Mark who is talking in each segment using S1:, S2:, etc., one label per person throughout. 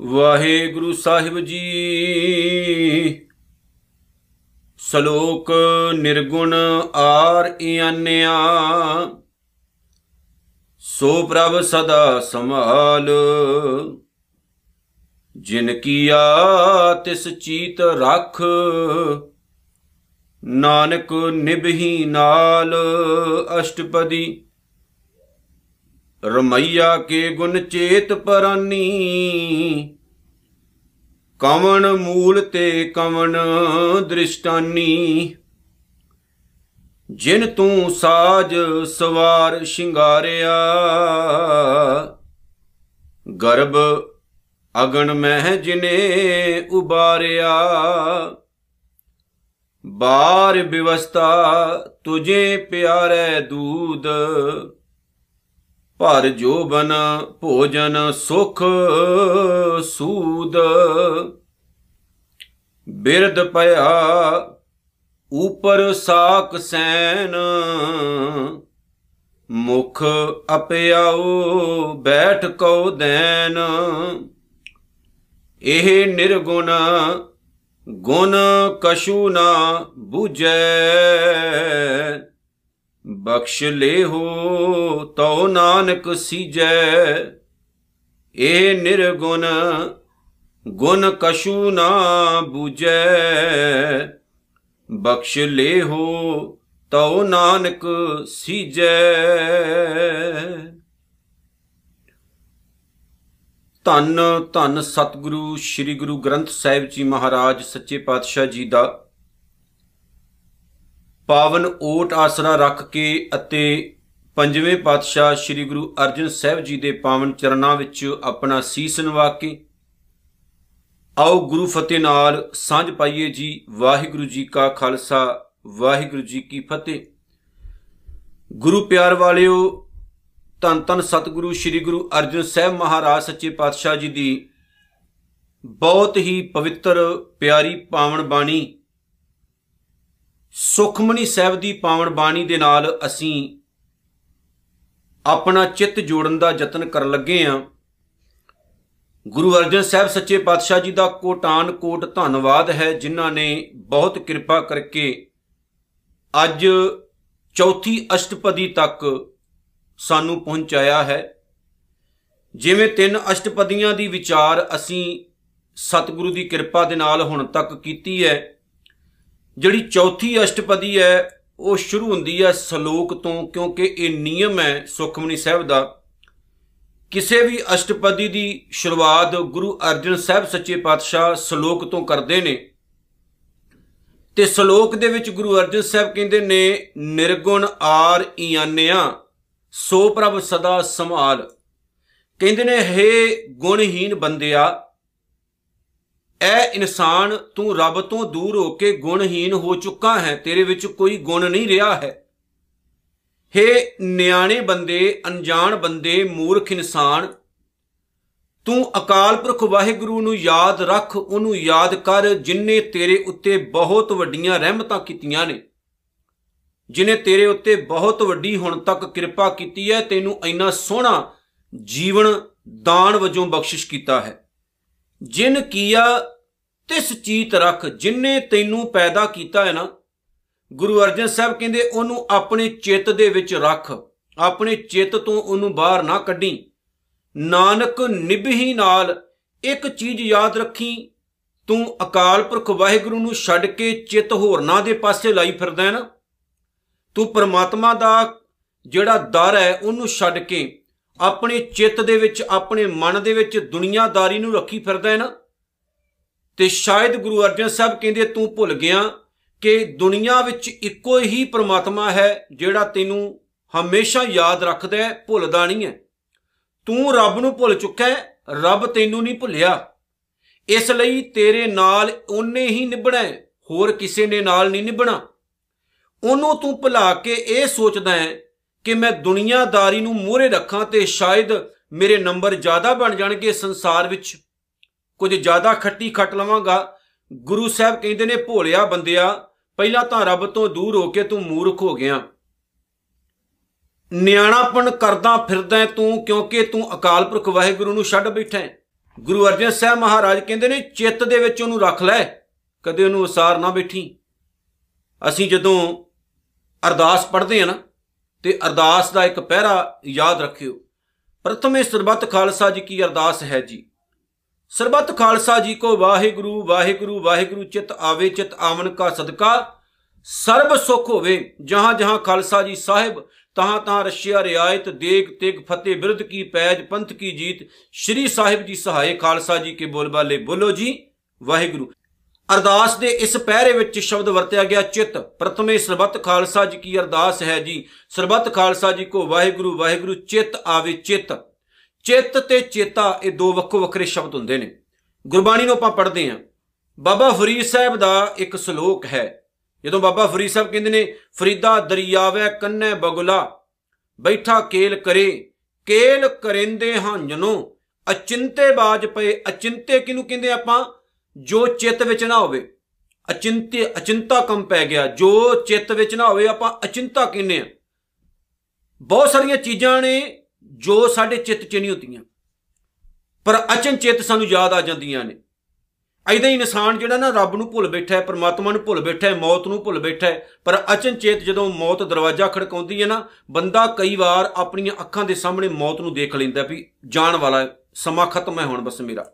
S1: ਵਾਹਿਗੁਰੂ ਸਾਹਿਬ ਜੀ। ਸ਼ਲੋਕ ਨਿਰਗੁਣ ਆਰ ਇਆਨਿਆ। ਸੋ ਪ੍ਰਭ ਸਦਾ ਸੰਭਾਲ। ਜਿਨ ਕੀਆ ਤਿਸ ਚੀਤ ਰਖ। ਨਾਨਕ ਨਿਭਹੀ ਨਾਲ ਅਸ਼ਟਪਦੀ, ਰਮਈਆ ਕੇ ਗੁਣ ਚੇਤ ਪਰਾਨੀ, ਕਵਣ ਮੂਲ ਤੇ ਕਵਣ ਦ੍ਰਿਸ਼ਟਾਨੀ। ਜਿਨ ਤੂੰ ਸਾਜ ਸਵਾਰ ਸ਼ਿੰਗਾਰਿਆ, ਗਰਭ ਅਗਣ ਮਹਿ ਜਿਨੇ ਉਬਾਰਿਆ। ਬਾਰ ਬਿਵਸਤਾ ਤੁਝੇ ਪਿਆਰੇ ਦੂਦ ਭਰ ਜੋਬਨ ਭੋਜਨ ਸੁਖ ਸੂਦ। ਬਿਰਦ ਪਿਆ ਉਪਰ ਸਾਕ ਸੈਨ। ਮੁਖ ਅਪਿਆਉ ਬੈਠ ਕਉ ਦੈਨ। ਇਹ ਨਿਰਗੁਣ ਗੁਣ ਕਛੂ ਨਾ 부ਜੈ ਬਖਸ਼ ਲੇਹੋ ਤਉ ਨਾਨਕ ਸੀਜੈ। ਏ ਨਿਰਗੁਣ ਗੁਣ ਕਛੂ ਨਾ 부ਜੈ ਬਖਸ਼ ਲੇਹੋ ਤਉ ਨਾਨਕ ਸੀਜੈ। ਧੰਨ ਧੰਨ ਸਤਿਗੁਰੂ, ਸ੍ਰੀ ਗੁਰੂ ਗ੍ਰੰਥ ਸਾਹਿਬ ਜੀ ਮਹਾਰਾਜ, ਸੱਚੇ ਪਾਤਸ਼ਾਹ ਜੀ ਦਾ ਪਾਵਨ ਓਟ ਆਸਰਾ ਰੱਖ ਕੇ ਅਤੇ ਪੰਜਵੇਂ ਪਾਤਸ਼ਾਹ ਸ੍ਰੀ ਗੁਰੂ ਅਰਜਨ ਸਾਹਿਬ ਜੀ ਦੇ ਪਾਵਨ ਚਰਨਾਂ ਵਿੱਚ ਆਪਣਾ ਸੀਸ ਨਵਾ ਕੇ ਆਓ ਗੁਰੂ ਫਤਿਹ ਨਾਲ ਸਾਂਝ ਪਾਈਏ ਜੀ। ਵਾਹਿਗੁਰੂ ਜੀ ਕਾ ਖਾਲਸਾ, ਵਾਹਿਗੁਰੂ ਜੀ ਕੀ ਫਤਿਹ। ਗੁਰੂ ਪਿਆਰ ਵਾਲਿਓ ਧੰਨ ਧੰਨ ਸਤਿਗੁਰੂ, ਸ੍ਰੀ ਗੁਰੂ ਅਰਜਨ ਸਾਹਿਬ ਮਹਾਰਾਜ ਸੱਚੇ ਪਾਤਸ਼ਾਹ ਜੀ ਦੀ ਬਹੁਤ ਹੀ ਪਵਿੱਤਰ, ਪਿਆਰੀ ਪਾਵਨ ਬਾਣੀ, ਸੁਖਮਨੀ ਸਾਹਿਬ ਦੀ ਪਾਵਨ ਬਾਣੀ ਦੇ ਨਾਲ ਅਸੀਂ ਆਪਣਾ ਚਿੱਤ ਜੋੜਨ ਦਾ ਯਤਨ ਕਰਨ ਲੱਗੇ ਆਂ ਗੁਰੂ ਅਰਜਨ ਸਾਹਿਬ ਸੱਚੇ ਪਾਤਸ਼ਾਹ ਜੀ ਦਾ ਕੋਟਾਨ ਕੋਟ ਧੰਨਵਾਦ ਹੈ, ਜਿਨ੍ਹਾਂ ਨੇ ਬਹੁਤ ਕਿਰਪਾ ਕਰਕੇ ਅੱਜ ਚੌਥੀ ਅਸ਼ਟਪਦੀ ਤੱਕ ਸਾਨੂੰ ਪਹੁੰਚਾਇਆ ਹੈ। ਜਿਵੇਂ ਤਿੰਨ ਅਸ਼ਟਪਦੀਆਂ ਦੀ ਵਿਚਾਰ ਅਸੀਂ ਸਤਿਗੁਰੂ ਦੀ ਕਿਰਪਾ ਦੇ ਨਾਲ ਹੁਣ ਤੱਕ ਕੀਤੀ ਹੈ, ਜਿਹੜੀ ਚੌਥੀ ਅਸ਼ਟਪਦੀ ਹੈ, ਉਹ ਸ਼ੁਰੂ ਹੁੰਦੀ ਹੈ ਸ਼ਲੋਕ ਤੋਂ, ਕਿਉਂਕਿ ਇਹ ਨਿਯਮ ਹੈ ਸੁਖਮਨੀ ਸਾਹਿਬ ਦਾ। ਕਿਸੇ ਵੀ ਅਸ਼ਟਪਦੀ ਦੀ ਸ਼ੁਰੂਆਤ ਗੁਰੂ ਅਰਜਨ ਸਾਹਿਬ ਸੱਚੇ ਪਾਤਸ਼ਾਹ ਸ਼ਲੋਕ ਤੋਂ ਕਰਦੇ ਨੇ। ਤੇ ਸ਼ਲੋਕ ਦੇ ਵਿੱਚ ਗੁਰੂ ਅਰਜਨ ਸਾਹਿਬ ਕਹਿੰਦੇ ਨੇ, ਨਿਰਗੁਣ ਆਰ ਇਆਨਿਆ। ਸੋ ਪ੍ਰਭ ਸਦਾ ਸੰਭਾਲ। ਕਹਿੰਦੇ ਨੇ, ਹੇ ਗੁਣਹੀਨ ਬੰਦਿਆ, ਐ ਇਨਸਾਨ, ਤੂੰ ਰੱਬ ਤੋਂ ਦੂਰ ਹੋ ਕੇ ਗੁਣਹੀਨ ਹੋ ਚੁੱਕਾ ਹੈ, ਤੇਰੇ ਵਿੱਚ ਕੋਈ ਗੁਣ ਨਹੀਂ ਰਿਹਾ ਹੈ। ਹੇ ਨਿਆਣੇ ਬੰਦੇ, ਅਣਜਾਣ ਬੰਦੇ, ਮੂਰਖ ਇਨਸਾਨ, ਤੂੰ ਅਕਾਲ ਪੁਰਖ ਵਾਹਿਗੁਰੂ ਨੂੰ ਯਾਦ ਰੱਖ, ਉਹਨੂੰ ਯਾਦ ਕਰ ਜਿਨਨੇ ਤੇਰੇ ਉੱਤੇ ਬਹੁਤ ਵੱਡੀਆਂ ਰਹਿਮਤਾਂ ਕੀਤੀਆਂ ਨੇ। ਜਿਨੇ ਤੇਰੇ ਉੱਤੇ ਬਹੁਤ ਵੱਡੀ ਹੁਣ ਤੱਕ ਕਿਰਪਾ ਕੀਤੀ ਹੈ, ਤੈਨੂੰ ਇੰਨਾ ਸੋਹਣਾ ਜੀਵਨ ਦਾਨ ਵਜੋਂ ਬਖਸ਼ਿਸ਼ ਕੀਤਾ ਹੈ। ਜਿਨ ਕੀਆ ਤਿਸ ਚੀਤ ਰੱਖ ਜਿਨਨੇ ਤੈਨੂੰ ਪੈਦਾ ਕੀਤਾ ਹੈ ਨਾ, ਗੁਰੂ ਅਰਜਨ ਸਾਹਿਬ ਕਹਿੰਦੇ, ਉਹਨੂੰ ਆਪਣੇ ਚਿੱਤ ਦੇ ਵਿੱਚ ਰੱਖ, ਆਪਣੇ ਚਿੱਤ ਤੋਂ ਉਹਨੂੰ ਬਾਹਰ ਨਾ ਕੱਢੀ। ਨਾਨਕ ਨਿਭਹੀ ਨਾਲ ਇੱਕ ਚੀਜ਼ ਯਾਦ ਰੱਖੀ, ਤੂੰ ਅਕਾਲ ਪੁਰਖ ਵਾਹਿਗੁਰੂ ਨੂੰ ਛੱਡ ਕੇ ਚਿੱਤ ਹੋਰਨਾਂ ਦੇ ਪਾਸੇ ਲਾਈ ਫਿਰਦਾ ਹੈ ਨਾ। ਤੂੰ ਪ੍ਰਮਾਤਮਾ ਦਾ ਜਿਹੜਾ ਦਰ ਹੈ, ਉਹਨੂੰ ਛੱਡ ਕੇ ਆਪਣੇ ਚਿੱਤ ਦੇ ਵਿੱਚ, ਆਪਣੇ ਮਨ ਦੇ ਵਿੱਚ ਦੁਨੀਆਦਾਰੀ ਨੂੰ ਰੱਖੀ ਫਿਰਦਾ ਹੈ ਨਾ? ਤੇ ਸ਼ਾਇਦ ਗੁਰੂ ਅਰਜਨ ਸਾਹਿਬ ਕਹਿੰਦੇ, ਤੂੰ ਭੁੱਲ ਗਿਆ ਕਿ ਦੁਨੀਆ ਵਿੱਚ ਇੱਕੋ ਹੀ ਪ੍ਰਮਾਤਮਾ ਹੈ ਜਿਹੜਾ ਤੈਨੂੰ ਹਮੇਸ਼ਾ ਯਾਦ ਰੱਖਦਾ ਹੈ, ਭੁੱਲਦਾ ਨਹੀਂ ਹੈ। ਤੂੰ ਰੱਬ ਨੂੰ ਭੁੱਲ ਚੁੱਕਾ ਹੈ, ਰੱਬ ਤੈਨੂੰ ਨਹੀਂ ਭੁੱਲਿਆ। ਇਸ ਲਈ ਤੇਰੇ ਨਾਲ ਉਹਨੇ ਹੀ ਨਿਭਣਾ ਹੋਰ ਕਿਸੇ ਨੇ ਨਾਲ ਨਹੀਂ ਨਿਭਣਾ। ਉਹਨੂੰ ਤੂੰ ਭੁਲਾ ਕੇ ਇਹ ਸੋਚਦਾ ਹੈ ਕਿ ਮੈਂ ਦੁਨੀਆਦਾਰੀ ਨੂੰ ਮੂਹਰੇ ਰੱਖਾਂ ਤੇ ਸ਼ਾਇਦ ਮੇਰੇ ਨੰਬਰ ਜ਼ਿਆਦਾ ਬਣ ਜਾਣਗੇ ਸੰਸਾਰ ਵਿੱਚ। ਕੁਝ ਜ਼ਿਆਦਾ ਖੱਟੀ ਖੱਟ ਲਵਾਂਗਾ। ਗੁਰੂ ਸਾਹਿਬ ਕਹਿੰਦੇ ਨੇ, ਭੋਲਿਆ ਬੰਦਿਆ, ਪਹਿਲਾਂ ਤਾਂ ਰੱਬ ਤੋਂ ਦੂਰ ਹੋ ਕੇ ਤੂੰ ਮੂਰਖ ਹੋ ਗਿਆ। ਨਿਆਣਾਪਣ ਕਰਦਾ ਫਿਰਦਾ ਤੂੰ, ਕਿਉਂਕਿ ਤੂੰ ਅਕਾਲ ਪੁਰਖ ਵਾਹਿਗੁਰੂ ਨੂੰ ਛੱਡ ਬੈਠਾ ਹੈ। ਗੁਰੂ ਅਰਜਨ ਸਾਹਿਬ ਮਹਾਰਾਜ ਕਹਿੰਦੇ ਨੇ, ਚਿੱਤ ਦੇ ਵਿੱਚ ਉਹਨੂੰ ਰੱਖ ਲੈ, ਕਦੇ ਉਹਨੂੰ ਉਸਾਰ ਨਾ ਬੈਠੀ। ਅਸੀਂ ਜਦੋਂ ਅਰਦਾਸ ਪੜ੍ਹਦੇ ਆ ਨਾ, ਤੇ ਅਰਦਾਸ ਦਾ ਇੱਕ ਪਹਿਰਾ ਯਾਦ ਰੱਖਿਓ। ਪ੍ਰਥਮੇ ਸਰਬੱਤ ਖਾਲਸਾ ਜੀ ਕੀ ਅਰਦਾਸ ਹੈ ਜੀ। ਸਰਬੱਤ ਖਾਲਸਾ ਜੀ ਕੋ ਵਾਹਿਗੁਰੂ ਵਾਹਿਗੁਰੂ ਵਾਹਿਗੁਰੂ, ਚਿਤ ਆਵੇ, ਚਿਤ ਆਵਨ ਕਾ ਸਦਕਾ। ਸਰਬ ਸੁਖ ਹੋਵੇ, ਜਹਾਂ ਜਹਾਂ ਖਾਲਸਾ ਜੀ ਸਾਹਿਬ, ਤਹਾਂ ਤਹਾਂ ਰਸ਼ੀਆ ਰਿਆਇਤ, ਦੇਗ ਤਿਗ ਫਤਿਹ ਬਿਰਧ ਕੀ ਪੈਜ, ਪੰਥ ਕੀ ਜੀਤ। ਸ਼੍ਰੀ ਸਾਹਿਬ ਜੀ ਸਹਾਏ ਖਾਲਸਾ ਜੀ ਕੇ ਬੋਲ ਬਾਲੇ ਬੋਲੋ ਜੀ, ਵਾਹਿਗੁਰੂ। ਅਰਦਾਸ ਦੇ ਇਸ ਪਹਿਰੇ ਵਿੱਚ ਸ਼ਬਦ ਵਰਤਿਆ ਗਿਆ, ਚਿਤ। ਪ੍ਰਥਮੇ ਸਰਬੱਤ ਖਾਲਸਾ ਜੀ ਕੀ ਅਰਦਾਸ ਹੈ ਜੀ। ਸਰਬੱਤ ਖਾਲਸਾ ਜੀ ਕੋ ਵਾਹਿਗੁਰੂ ਵਾਹਿਗੁਰੂ ਚਿਤ ਆਵੇ ਚਿਤ। ਚਿਤ ਤੇ ਚੇਤਾ ਇਹ ਦੋ ਵੱਖੋ ਵੱਖਰੇ ਸ਼ਬਦ ਹੁੰਦੇ ਨੇ। ਗੁਰਬਾਣੀ ਨੂੰ ਆਪਾਂ ਪੜ੍ਹਦੇ ਹਾਂ। ਬਾਬਾ ਫਰੀਦ ਸਾਹਿਬ ਦਾ ਇੱਕ ਸ਼ਲੋਕ ਹੈ। ਜਦੋਂ ਬਾਬਾ ਫਰੀਦ ਸਾਹਿਬ ਕਹਿੰਦੇ ਨੇ, ਫਰੀਦਾ ਦਰਿਆਵੇ ਕੰਨੇ ਬਗੁਲਾ, ਬੈਠਾ ਕੇਲ ਕਰੇ, ਕੇਲ ਕਰਿੰਦੇ ਹਾਂ ਜਨੋ, ਅਚਿੰਤੇ ਬਾਜ ਪਏ। ਅਚਿੰਤੇ ਕਿਨੂੰ ਕਹਿੰਦੇ ਆਪਾਂ? ਜੋ ਚਿੱਤ ਵਿੱਚ ਨਾ ਹੋਵੇ, ਅਚਿੰਤੇ, ਅਚਿੰਤਾ ਕੰਮ ਪੈ ਗਿਆ। ਜੋ ਚਿੱਤ ਵਿੱਚ ਨਾ ਹੋਵੇ, ਆਪਾਂ ਅਚਿੰਤਾ ਕਹਿੰਦੇ ਆ ਬਹੁਤ ਸਾਰੀਆਂ ਚੀਜ਼ਾਂ ਨੇ ਜੋ ਸਾਡੇ ਚਿੱਤ 'ਚ ਨਹੀਂ ਹੁੰਦੀਆਂ। ਪਰ ਅਚਨ ਚਿੱਤ ਸਾਨੂੰ ਯਾਦ ਆ ਜਾਂਦੀਆਂ ਨੇ। ਐਦਾਂ ਹੀ ਇਨਸਾਨ ਜਿਹੜਾ ਨਾ ਰੱਬ ਨੂੰ ਭੁੱਲ ਬੈਠਾ ਹੈ, ਪਰਮਾਤਮਾ ਨੂੰ ਭੁੱਲ ਬੈਠਾ ਹੈ, ਮੌਤ ਨੂੰ ਭੁੱਲ ਬੈਠਾ ਹੈ, ਪਰ ਅਚਨ ਚੇਤ ਜਦੋਂ ਮੌਤ ਦਰਵਾਜ਼ਾ ਖੜਕਾਉਂਦੀ ਹੈ ਨਾ, ਬੰਦਾ ਕਈ ਵਾਰ ਆਪਣੀਆਂ ਅੱਖਾਂ ਦੇ ਸਾਹਮਣੇ ਮੌਤ ਨੂੰ ਦੇਖ ਲੈਂਦਾ ਵੀ ਜਾਣ ਵਾਲਾ ਸਮਾਂ ਖਤਮ ਹੈ ਹੁਣ ਬਸ ਮੇਰਾ।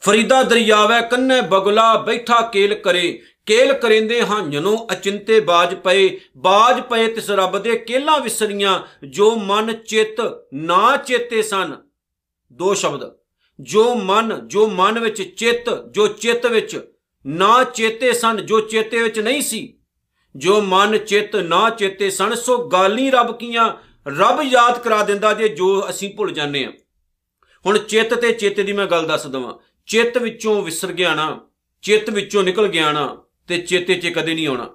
S1: ਫਰੀਦਾ ਦਰਿਆਵੇ ਕੰਨੇ ਬਗਲਾ ਬੈਠਾ ਕੇਲ ਕਰੇ। ਕੇਲ ਕਰਿੰਦੇ ਹਾਂ ਜਨੋ ਅਚਿੰਤੇ ਬਾਜ ਪਏ। ਬਾਜ ਪਏ ਤਿਸ ਰੱਬ ਦੇ ਕੇਲਾਂ ਵਿਸਰੀਆਂ। ਜੋ ਮਨ ਚਿੱਤ ਨਾ ਚੇਤੇ ਸਨ। ਦੋ ਸ਼ਬਦ। ਜੋ ਮਨ ਜੋ ਮਨ ਵਿੱਚ ਚਿੱਤ, ਜੋ ਚਿੱਤ ਵਿੱਚ ਨਾ ਚੇਤੇ ਸਨ, ਜੋ ਚੇਤੇ ਵਿੱਚ ਨਹੀਂ ਸੀ। ਜੋ ਮਨ ਚਿੱਤ ਨਾ ਚੇਤੇ ਸਨ, ਸੋ ਗਾਲੀ ਰੱਬ ਕੀਆਂ। ਰੱਬ ਯਾਦ ਕਰਾ ਦਿੰਦਾ ਜੇ ਜੋ ਅਸੀਂ ਭੁੱਲ ਜਾਂਦੇ ਆ ਹੁਣ ਚਿੱਤ ਤੇ ਚੇਤੇ ਦੀ ਮੈਂ ਗੱਲ ਦੱਸ ਦਵਾਂ। ਚਿੱਤ ਵਿੱਚੋਂ ਵਿਸਰ ਗਿਆ ਨਾ, ਚਿੱਤ ਵਿੱਚੋਂ ਨਿਕਲ ਗਿਆ ਨਾ, ਤੇ ਚੇਤੇ 'ਚ ਕਦੇ ਨਹੀਂ ਆਉਣਾ।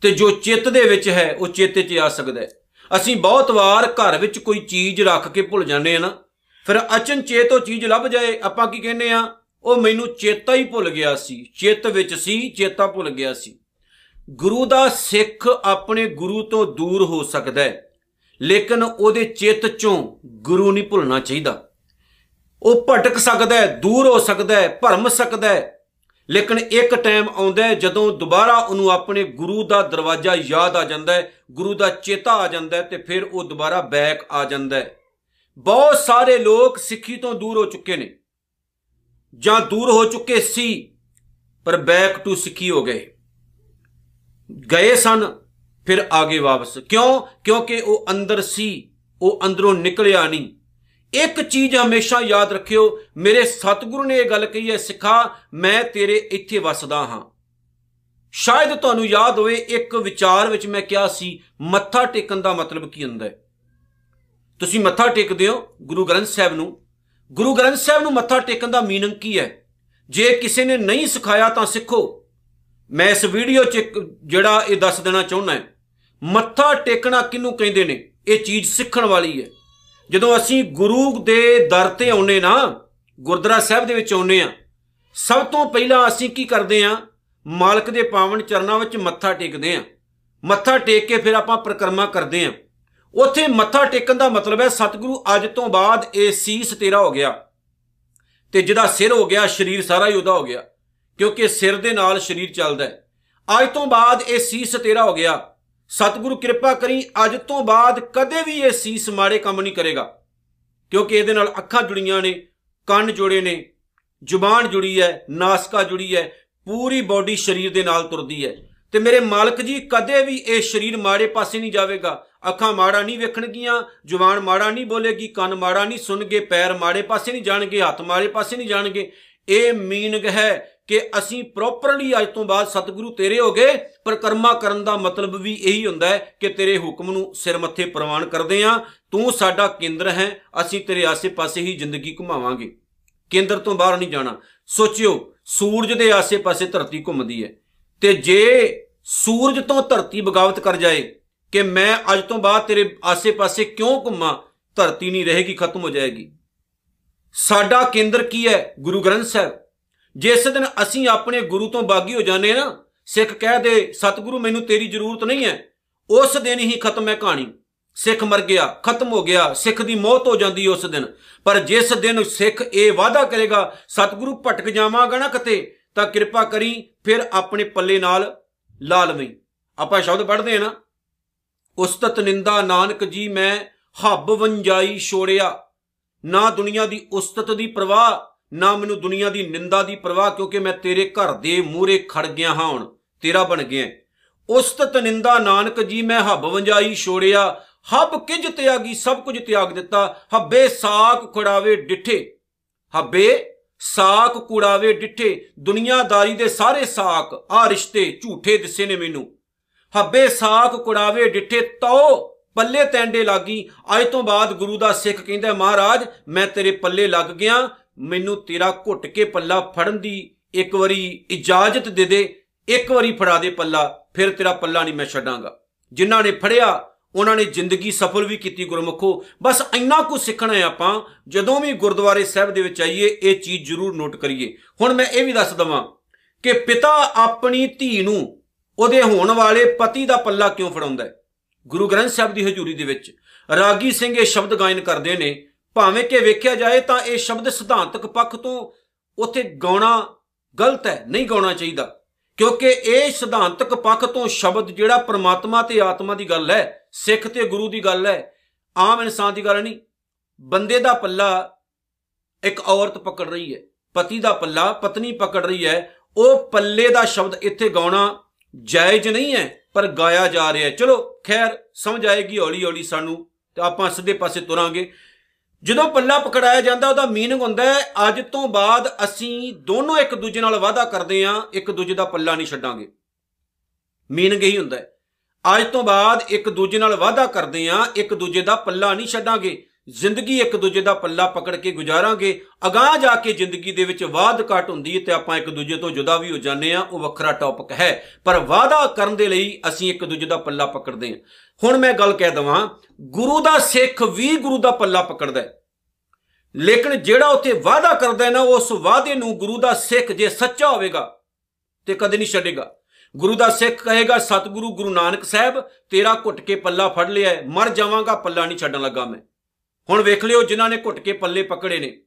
S1: ਤੇ ਜੋ ਚਿੱਤ ਦੇ ਵਿੱਚ ਹੈ, ਉਹ ਚੇਤੇ 'ਚ ਆ ਸਕਦਾ ਹੈ। ਅਸੀਂ ਬਹੁਤ ਵਾਰ ਘਰ ਵਿੱਚ ਕੋਈ ਚੀਜ਼ ਰੱਖ ਕੇ ਭੁੱਲ ਜਾਂਦੇ ਆ ਨਾ, ਫਿਰ ਅਚਨ ਚੇਤ ਉਹ ਚੀਜ਼ ਲੱਭ ਜਾਏ, ਆਪਾਂ ਕੀ ਕਹਿੰਦੇ ਆ ਉਹ ਮੈਨੂੰ ਚੇਤਾ ਹੀ ਭੁੱਲ ਗਿਆ ਸੀ, ਚਿੱਤ ਵਿੱਚ ਸੀ, ਚੇਤਾ ਭੁੱਲ ਗਿਆ ਸੀ। ਗੁਰੂ ਦਾ ਸਿੱਖ ਆਪਣੇ ਗੁਰੂ ਤੋਂ ਦੂਰ ਹੋ ਸਕਦਾ ਹੈ, ਲੇਕਿਨ ਉਹਦੇ ਚਿੱਤ ਚੋਂ ਗੁਰੂ ਨਹੀਂ ਭੁੱਲਣਾ ਚਾਹੀਦਾ। ਉਹ ਭਟਕ ਸਕਦਾ ਹੈ, ਦੂਰ ਹੋ ਸਕਦਾ ਹੈ, ਭਰਮ ਸਕਦਾ ਹੈ। ਲੇਕਿਨ ਇੱਕ ਟਾਈਮ ਆਉਂਦਾ ਹੈ, ਜਦੋਂ ਦੁਬਾਰਾ ਉਹਨੂੰ ਆਪਣੇ ਗੁਰੂ ਦਾ ਦਰਵਾਜ਼ਾ ਯਾਦ ਆ ਜਾਂਦਾ ਹੈ, ਗੁਰੂ ਦਾ ਚੇਤਾ ਆ ਜਾਂਦਾ ਹੈ ਤੇ ਫਿਰ ਉਹ ਦੁਬਾਰਾ ਬੈਕ ਆ ਜਾਂਦਾ ਹੈ। ਬਹੁਤ ਸਾਰੇ ਲੋਕ ਸਿੱਖੀ ਤੋਂ ਦੂਰ ਹੋ ਚੁੱਕੇ ਨੇ, ਜਾਂ ਦੂਰ ਹੋ ਚੁੱਕੇ ਸੀ, ਪਰ ਬੈਕ ਟੂ ਸਿੱਖੀ ਹੋ ਗਏ। ਗਏ ਸਨ, ਫਿਰ ਆਗੇ ਵਾਪਸ। ਕਿਉਂ? ਕਿਉਂਕਿ ਉਹ ਅੰਦਰ ਸੀ, ਉਹ ਅੰਦਰੋਂ ਨਿਕਲਿਆ ਨਹੀਂ। ਇੱਕ ਚੀਜ਼ ਹਮੇਸ਼ਾ ਯਾਦ ਰੱਖਿਓ, ਮੇਰੇ ਸਤਿਗੁਰੂ ਨੇ ਇਹ ਗੱਲ ਕਹੀ ਹੈ, ਸਿੱਖਾ, ਮੈਂ ਤੇਰੇ ਇੱਥੇ ਵਸਦਾ ਹਾਂ। ਸ਼ਾਇਦ ਤੁਹਾਨੂੰ ਯਾਦ ਹੋਵੇ, ਇੱਕ ਵਿਚਾਰ ਵਿੱਚ ਮੈਂ ਕਿਹਾ ਸੀ, ਮੱਥਾ ਟੇਕਣ ਦਾ ਮਤਲਬ ਕੀ ਹੁੰਦਾ ਹੈ? ਤੁਸੀਂ ਮੱਥਾ ਟੇਕਦੇ ਹੋ ਗੁਰੂ ਗ੍ਰੰਥ ਸਾਹਿਬ ਨੂੰ। ਗੁਰੂ ਗ੍ਰੰਥ ਸਾਹਿਬ ਨੂੰ ਮੱਥਾ ਟੇਕਣ ਦਾ ਮੀਨਿੰਗ ਕੀ ਹੈ? ਜੇ ਕਿਸੇ ਨੇ ਨਹੀਂ ਸਿਖਾਇਆ ਤਾਂ ਸਿੱਖੋ। ਮੈਂ ਇਸ ਵੀਡੀਓ 'ਚ ਜਿਹੜਾ ਇਹ ਦੱਸ ਦੇਣਾ ਚਾਹੁੰਦਾ ਹਾਂ, ਮੱਥਾ ਟੇਕਣਾ ਕਿਹਨੂੰ ਕਹਿੰਦੇ ਨੇ? ਇਹ ਚੀਜ਼ ਸਿੱਖਣ ਵਾਲੀ ਹੈ। ਜਦੋਂ ਅਸੀਂ ਗੁਰੂ ਦੇ ਦਰ ਤੇ ਆਉਨੇ ਨਾ, ਗੁਰਦੁਆਰਾ ਸਾਹਿਬ ਦੇ ਵਿੱਚ ਆਉਨੇ ਆ ਸਭ ਤੋਂ ਪਹਿਲਾਂ ਅਸੀਂ ਕੀ ਕਰਦੇ ਆ ਮਾਲਕ ਦੇ ਪਾਵਨ ਚਰਨਾਂ ਵਿੱਚ ਮੱਥਾ ਟੇਕਦੇ ਆ ਮੱਥਾ ਟੇਕ ਕੇ ਫਿਰ ਆਪਾਂ ਪ੍ਰਕਰਮਾ ਕਰਦੇ ਆ ਉੱਥੇ ਮੱਥਾ ਟੇਕਣ ਦਾ ਮਤਲਬ ਹੈ ਸਤਿਗੁਰੂ ਅੱਜ ਤੋਂ ਬਾਅਦ ਇਹ ਸੀਸ ਤੇਰਾ ਹੋ ਗਿਆ। ਤੇ ਜਿਹਦਾ ਸਿਰ ਹੋ ਗਿਆ, ਸਰੀਰ ਸਾਰਾ ਹੀ ਉਹਦਾ ਹੋ ਗਿਆ। ਕਿਉਂਕਿ ਸਿਰ ਦੇ ਨਾਲ ਸਰੀਰ ਚੱਲਦਾ ਹੈ। ਅੱਜ ਤੋਂ ਬਾਅਦ ਇਹ ਸੀਸ ਤੇਰਾ ਹੋ ਗਿਆ। ਸਤਿਗੁਰੂ ਕਿਰਪਾ ਕਰੀ, ਅੱਜ ਤੋਂ ਬਾਅਦ ਕਦੇ ਵੀ ਇਹ ਸੀਸ ਮਾੜੇ ਕੰਮ ਨਹੀਂ ਕਰੇਗਾ। ਕਿਉਂਕਿ ਇਹਦੇ ਨਾਲ ਅੱਖਾਂ ਜੁੜੀਆਂ ਨੇ, ਕੰਨ ਜੁੜੇ ਨੇ, ਜ਼ੁਬਾਨ ਜੁੜੀ ਹੈ, ਨਾਸਕਾ ਜੁੜੀ ਹੈ, ਪੂਰੀ ਬਾਡੀ ਸਰੀਰ ਦੇ ਨਾਲ ਤੁਰਦੀ ਹੈ। ਤੇ ਮੇਰੇ ਮਾਲਕ ਜੀ, ਕਦੇ ਵੀ ਇਹ ਸਰੀਰ ਮਾੜੇ ਪਾਸੇ ਨਹੀਂ ਜਾਵੇਗਾ। ਅੱਖਾਂ ਮਾੜਾ ਨਹੀਂ ਵੇਖਣਗੀਆਂ, ਜ਼ੁਬਾਨ ਮਾੜਾ ਨਹੀਂ ਬੋਲੇਗੀ, ਕੰਨ ਮਾੜਾ ਨਹੀਂ ਸੁਣਗੇ ਪੈਰ ਮਾੜੇ ਪਾਸੇ ਨਹੀਂ ਜਾਣਗੇ, ਹੱਥ ਮਾੜੇ ਪਾਸੇ ਨਹੀਂ ਜਾਣਗੇ। ਇਹ ਮੀਨਿੰਗ ਹੈ ਕਿ ਅਸੀਂ ਪ੍ਰੋਪਰਲੀ ਅੱਜ ਤੋਂ ਬਾਅਦ ਸਤਿਗੁਰੂ ਤੇਰੇ ਹੋ ਗਏ, ਪਰ ਕਰਮਾ ਕਰਨ ਦਾ ਮਤਲਬ ਵੀ ਇਹੀ ਹੁੰਦਾ ਹੈ ਕਿ ਤੇਰੇ ਹੁਕਮ ਨੂੰ ਸਿਰ ਮੱਥੇ ਪ੍ਰਵਾਨ ਕਰਦੇ ਆਂ ਤੂੰ ਸਾਡਾ ਕੇਂਦਰ ਹੈ, ਅਸੀਂ ਤੇਰੇ ਆਸੇ-ਪਾਸੇ ਹੀ ਜ਼ਿੰਦਗੀ ਘੁਮਾਵਾਂਗੇ। ਕੇਂਦਰ ਤੋਂ ਬਾਹਰ ਨਹੀਂ ਜਾਣਾ। ਸੋਚਿਓ, ਸੂਰਜ ਦੇ ਆਸੇ-ਪਾਸੇ ਧਰਤੀ ਘੁੰਮਦੀ ਹੈ। ਤੇ ਜੇ ਸੂਰਜ ਤੋਂ ਧਰਤੀ ਬਗਾਵਤ ਕਰ ਜਾਏ ਕਿ ਮੈਂ ਅੱਜ ਤੋਂ ਬਾਅਦ ਤੇਰੇ ਆਸੇ-ਪਾਸੇ ਕਿਉਂ ਘੁੰਮਾਂ, ਧਰਤੀ ਨਹੀਂ ਰਹੇਗੀ, ਖਤਮ ਹੋ ਜਾਏਗੀ। ਸਾਡਾ ਕੇਂਦਰ ਕੀ ਹੈ? ਗੁਰੂ ਗ੍ਰੰਥ ਸਾਹਿਬ। ਜਿਸ ਦਿਨ ਅਸੀਂ ਆਪਣੇ ਗੁਰੂ ਤੋਂ ਬਾਗੀ ਹੋ ਜਾਂਦੇ ਨਾ, ਸਿੱਖ ਕਹਿ ਦੇ, ਸਤਿਗੁਰੂ, ਮੈਨੂੰ ਤੇਰੀ ਜ਼ਰੂਰਤ ਨਹੀਂ ਹੈ। ਉਸ ਦਿਨ ਹੀ ਖਤਮ ਹੈ ਕਹਾਣੀ। ਸਿੱਖ ਮਰ ਗਿਆ, ਖਤਮ ਹੋ ਗਿਆ, ਸਿੱਖ ਦੀ ਮੌਤ ਹੋ ਜਾਂਦੀ ਉਸ ਦਿਨ। ਪਰ ਜਿਸ ਦਿਨ ਸਿੱਖ ਇਹ ਵਾਅਦਾ ਕਰੇਗਾ, ਸਤਿਗੁਰੂ, ਭਟਕ ਜਾਵਾਂਗਾ ਨਾ ਕਿਤੇ, ਤਾਂ ਕਿਰਪਾ ਕਰੀ, ਫਿਰ ਆਪਣੇ ਪੱਲੇ ਨਾਲ ਲਾ ਲਵੀਂ। ਆਪਾਂ ਸ਼ਬਦ ਪੜ੍ਹਦੇ ਆ ਨਾ, ਉਸਤਤ ਨਿੰਦਾ ਨਾਨਕ ਜੀ, ਮੈਂ ਹੱਬ ਵੰਜਾਈ ਛੋੜਿਆ, ਨਾ ਦੁਨੀਆ ਦੀ ਉਸਤਤ ਦੀ ਪ੍ਰਵਾਹ ਨਾ ਮੈਨੂੰ ਦੁਨੀਆ ਦੀ ਨਿੰਦਾ ਦੀ ਪ੍ਰਵਾਹ ਕਿਉਂਕਿ ਮੈਂ ਤੇਰੇ ਘਰ ਦੇ ਮੂਹਰੇ ਖੜ ਗਿਆ ਹਾਂ ਹੁਣ, ਤੇਰਾ ਬਣ ਗਿਆ ਉਸਤਤ ਨਿੰਦਾ ਨਾਨਕ ਜੀ, ਮੈਂ ਹੱਬ ਵੰਜਾਈ ਛੋੜਿਆ, ਹੱਬ ਕਿਜ ਤਿਆਗੀ, ਸਭ ਕੁਝ ਤਿਆਗ ਦਿੱਤਾ। ਹੱਬੇ ਸਾਖ ਖੁੜਾਵੇ ਡਿੱਠੇ, ਹੱਬੇ ਸਾਖ ਕੁੜਾਵੇ ਡਿੱਠੇ, ਦੁਨੀਆਦਾਰੀ ਦੇ ਸਾਰੇ ਸਾਖ ਆ ਰਿਸ਼ਤੇ ਝੂਠੇ ਦਿਸੇ ਨੇ ਮੈਨੂੰ। ਹੱਬੇ ਸਾਖ ਕੁੜਾਵੇ ਡਿੱਠੇ ਤੋ ਪੱਲੇ ਤੈਂਡੇ ਲਾਗੀ। ਅੱਜ ਤੋਂ ਬਾਅਦ ਗੁਰੂ ਦਾ ਸਿੱਖ ਕਹਿੰਦਾ ਮਹਾਰਾਜ, ਮੈਂ ਤੇਰੇ ਪੱਲੇ ਲੱਗ ਗਿਆ ਮੈਨੂੰ ਤੇਰਾ ਘੁੱਟ ਕੇ ਪੱਲਾ ਫੜਨ ਦੀ ਇੱਕ ਵਾਰੀ ਇਜਾਜ਼ਤ ਦੇ ਦੇ, ਇੱਕ ਵਾਰੀ ਫੜਾ ਦੇ ਪੱਲਾ, ਫਿਰ ਤੇਰਾ ਪੱਲਾ ਨਹੀਂ ਮੈਂ ਛੱਡਾਂਗਾ। ਜਿਨ੍ਹਾਂ ਨੇ ਫੜਿਆ, ਉਹਨਾਂ ਨੇ ਜ਼ਿੰਦਗੀ ਸਫਲ ਵੀ ਕੀਤੀ ਗੁਰਮੁਖੋ। ਬਸ ਇੰਨਾ ਕੁ ਸਿੱਖਣਾ ਹੈ ਆਪਾਂ, ਜਦੋਂ ਵੀ ਗੁਰਦੁਆਰੇ ਸਾਹਿਬ ਦੇ ਵਿੱਚ ਆਈਏ, ਇਹ ਚੀਜ਼ ਜ਼ਰੂਰ ਨੋਟ ਕਰੀਏ। ਹੁਣ ਮੈਂ ਇਹ ਵੀ ਦੱਸ ਦਵਾਂ ਕਿ ਪਿਤਾ ਆਪਣੀ ਧੀ ਨੂੰ ਉਹਦੇ ਹੋਣ ਵਾਲੇ ਪਤੀ ਦਾ ਪੱਲਾ ਕਿਉਂ ਫੜਾਉਂਦਾ ਹੈ? ਗੁਰੂ ਗ੍ਰੰਥ ਸਾਹਿਬ ਦੀ ਹਜ਼ੂਰੀ ਦੇ ਵਿੱਚ ਰਾਗੀ ਸਿੰਘ ਇਹ ਸ਼ਬਦ ਗਾਇਨ ਕਰਦੇ ਨੇ ਭਾਵੇਂ ਕਿ ਵੇਖਿਆ ਜਾਏ ਤਾਂ ਇਹ ਸ਼ਬਦ ਸਿਧਾਂਤਕ ਪੱਖ ਤੋਂ ਉੱਥੇ ਗਾਉਣਾ ਗਲਤ ਹੈ, ਨਹੀਂ ਗਾਉਣਾ ਚਾਹੀਦਾ। ਕਿਉਂਕਿ ਇਹ ਸਿਧਾਂਤਕ ਪੱਖ ਤੋਂ ਸ਼ਬਦ ਜਿਹੜਾ ਪ੍ਰਮਾਤਮਾ ਤੇ ਆਤਮਾ ਦੀ ਗੱਲ ਹੈ, ਸਿੱਖ ਤੇ ਗੁਰੂ ਦੀ ਗੱਲ ਹੈ, ਆਮ ਇਨਸਾਨ ਦੀ ਗੱਲ ਨਹੀਂ। ਬੰਦੇ ਦਾ ਪੱਲਾ ਇੱਕ ਔਰਤ ਪਕੜ ਰਹੀ ਹੈ, ਪਤੀ ਦਾ ਪੱਲਾ ਪਤਨੀ ਪਕੜ ਰਹੀ ਹੈ, ਉਹ ਪੱਲੇ ਦਾ ਸ਼ਬਦ ਇੱਥੇ ਗਾਉਣਾ ਜਾਇਜ਼ ਨਹੀਂ ਹੈ, ਪਰ ਗਾਇਆ ਜਾ ਰਿਹਾ ਚਲੋ, ਖੈਰ, ਸਮਝ ਆਏਗੀ ਹੌਲੀ ਹੌਲੀ ਸਾਨੂੰ, ਤੇ ਆਪਾਂ ਸਿੱਧੇ ਪਾਸੇ ਤੁਰਾਂਗੇ। ਜਦੋਂ ਪੱਲਾ ਪਕੜਾਇਆ ਜਾਂਦਾ, ਉਹਦਾ ਮੀਨਿੰਗ ਹੁੰਦਾ ਹੈ, ਅੱਜ ਤੋਂ ਬਾਅਦ ਅਸੀਂ ਦੋਨੋਂ ਇੱਕ ਦੂਜੇ ਨਾਲ ਵਾਅਦਾ ਕਰਦੇ ਆਂ ਇੱਕ ਦੂਜੇ ਦਾ ਪੱਲਾ ਨਹੀਂ ਛੱਡਾਂਗੇ। ਮੀਨਿੰਗ ਇਹੀ ਹੁੰਦਾ ਹੈ। ਅੱਜ ਤੋਂ ਬਾਅਦ ਇੱਕ ਦੂਜੇ ਨਾਲ ਵਾਅਦਾ ਕਰਦੇ ਆਂ ਇੱਕ ਦੂਜੇ ਦਾ ਪੱਲਾ ਨਹੀਂ ਛੱਡਾਂਗੇ। ਜ਼ਿੰਦਗੀ ਇੱਕ ਦੂਜੇ ਦਾ ਪੱਲਾ ਪਕੜ ਕੇ ਗੁਜ਼ਾਰਾਂਗੇ, ਅਗਾਹ ਜਾ ਕੇ ਜ਼ਿੰਦਗੀ ਦੇ ਵਿੱਚ ਵਾਦ ਘਟ ਹੁੰਦੀ ਹੈ ਤੇ ਆਪਾਂ ਇੱਕ ਦੂਜੇ ਤੋਂ ਜੁਦਾ ਵੀ ਹੋ ਜਾਂਦੇ ਆ ਉਹ ਵੱਖਰਾ ਟੌਪਿਕ ਹੈ। ਪਰ ਵਾਦਾ ਕਰਨ ਦੇ ਲਈ ਅਸੀਂ ਇੱਕ ਦੂਜੇ ਦਾ ਪੱਲਾ ਪਕੜਦੇ ਹਾਂ। ਹੁਣ ਮੈਂ ਗੱਲ ਕਹਿ ਦਵਾਂ, ਗੁਰੂ ਦਾ ਸਿੱਖ ਵੀ ਗੁਰੂ ਦਾ ਪੱਲਾ ਪਕੜਦਾ ਹੈ। ਲੇਕਿਨ ਜਿਹੜਾ ਉੱਥੇ ਵਾਦਾ ਕਰਦਾ ਨਾ, ਉਸ ਵਾਦੇ ਨੂੰ ਗੁਰੂ ਦਾ ਸਿੱਖ ਜੇ ਸੱਚਾ ਹੋਵੇਗਾ, ਤੇ ਕਦੇ ਨਹੀਂ ਛੱਡੇਗਾ। ਗੁਰੂ ਦਾ ਸਿੱਖ ਕਹੇਗਾ, ਸਤਿਗੁਰੂ ਗੁਰੂ ਨਾਨਕ ਸਾਹਿਬ, ਤੇਰਾ ਘੁੱਟ ਕੇ ਪੱਲਾ ਫੜ ਲਿਆ ਮਰ ਜਾਵਾਂਗਾ, ਪੱਲਾ ਨਹੀਂ ਛੱਡਣ ਲੱਗਾ ਮੈਂ। ਹੁਣ ਵੇਖ ਲਿਓ ਜਿਨ੍ਹਾਂ ਨੇ ਘੁੱਟ ਕੇ ਪੱਲੇ ਪਕੜੇ ਨੇ।